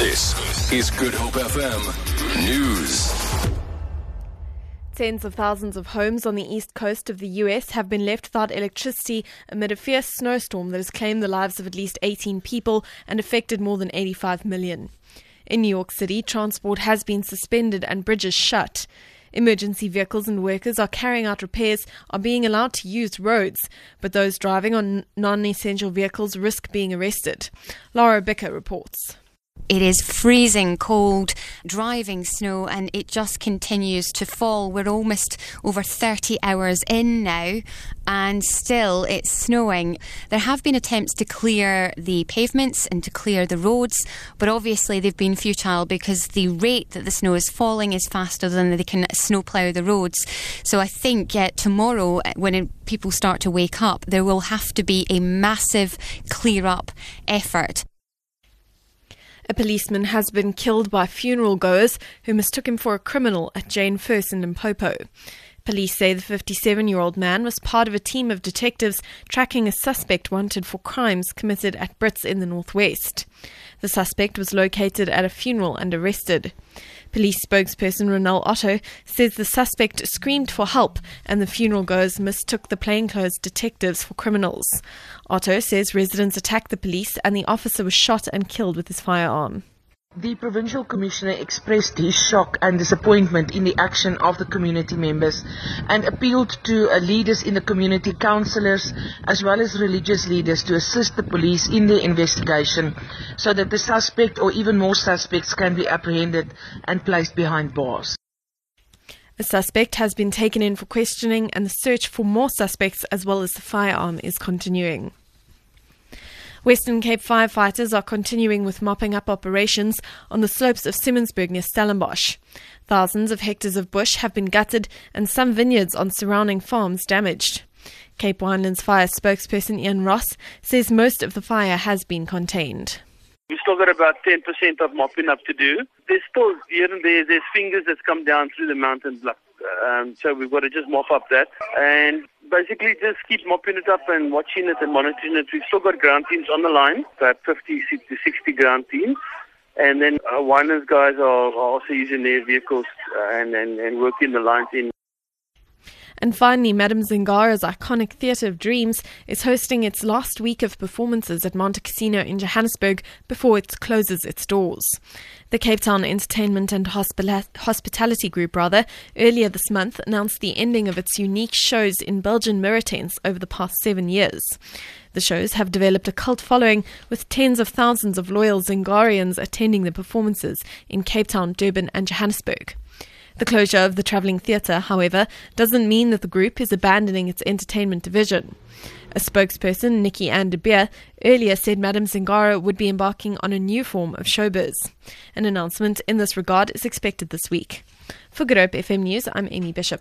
This is Good Hope FM News. Tens of thousands of homes on the east coast of the US have been left without electricity amid a fierce snowstorm that has claimed the lives of at least 18 people and affected more than 85 million. In New York City, transport has been suspended and bridges shut. Emergency vehicles and workers are carrying out repairs are being allowed to use roads, but those driving on non essential vehicles risk being arrested. Laura Bicker reports. It is freezing cold, driving snow, and it just continues to fall. We're almost over 30 hours in now, and still it's snowing. There have been attempts to clear the pavements and to clear the roads, but obviously they've been futile because the rate that the snow is falling is faster than they can snowplough the roads. So I think uh, tomorrow, uh, when people start to wake up, there will have to be a massive clear up effort. A policeman has been killed by funeral goers who mistook him for a criminal at Jane Furse in Limpopo. Police say the 57 year old man was part of a team of detectives tracking a suspect wanted for crimes committed at Brits in the northwest. The suspect was located at a funeral and arrested. Police spokesperson Ronel Otto says the suspect screamed for help and the funeral goers mistook the plainclothes detectives for criminals. Otto says residents attacked the police and the officer was shot and killed with his firearm. The provincial commissioner expressed his shock and disappointment in the action of the community members and appealed to uh, leaders in the community, councillors, as well as religious leaders to assist the police in their investigation so that the suspect or even more suspects can be apprehended and placed behind bars. A suspect has been taken in for questioning and the search for more suspects as well as the firearm is continuing. Western Cape firefighters are continuing with mopping up operations on the slopes of Simonsberg near Stellenbosch. Thousands of hectares of bush have been gutted and some vineyards on surrounding farms damaged. Cape Winelands fire spokesperson Ian Ross says most of the fire has been contained. We've still got about 10% of mopping up to do. There's still here and there, there's fingers that's come down through the mountains. Um, so we've got to just mop up that. And basically just keep mopping it up and watching it and monitoring it. We've still got ground teams on the line, about 50 to 60 ground teams. And then our Winelands guys are, are also using their vehicles uh, and, and, and working the lines in. And finally, Madame Zingara's iconic Theatre of Dreams is hosting its last week of performances at Montecasino in Johannesburg before it closes its doors. The Cape Town Entertainment and Hospitality Group, rather, earlier this month announced the ending of its unique shows in Belgian mirror tents over the past seven years. The shows have developed a cult following with tens of thousands of loyal Zingarians attending the performances in Cape Town, Durban, and Johannesburg. The closure of the travelling theatre, however, doesn't mean that the group is abandoning its entertainment division. A spokesperson, Nikki Ann de Beer, earlier said Madame Zingara would be embarking on a new form of showbiz. An announcement in this regard is expected this week. For Hope FM News, I'm Amy Bishop.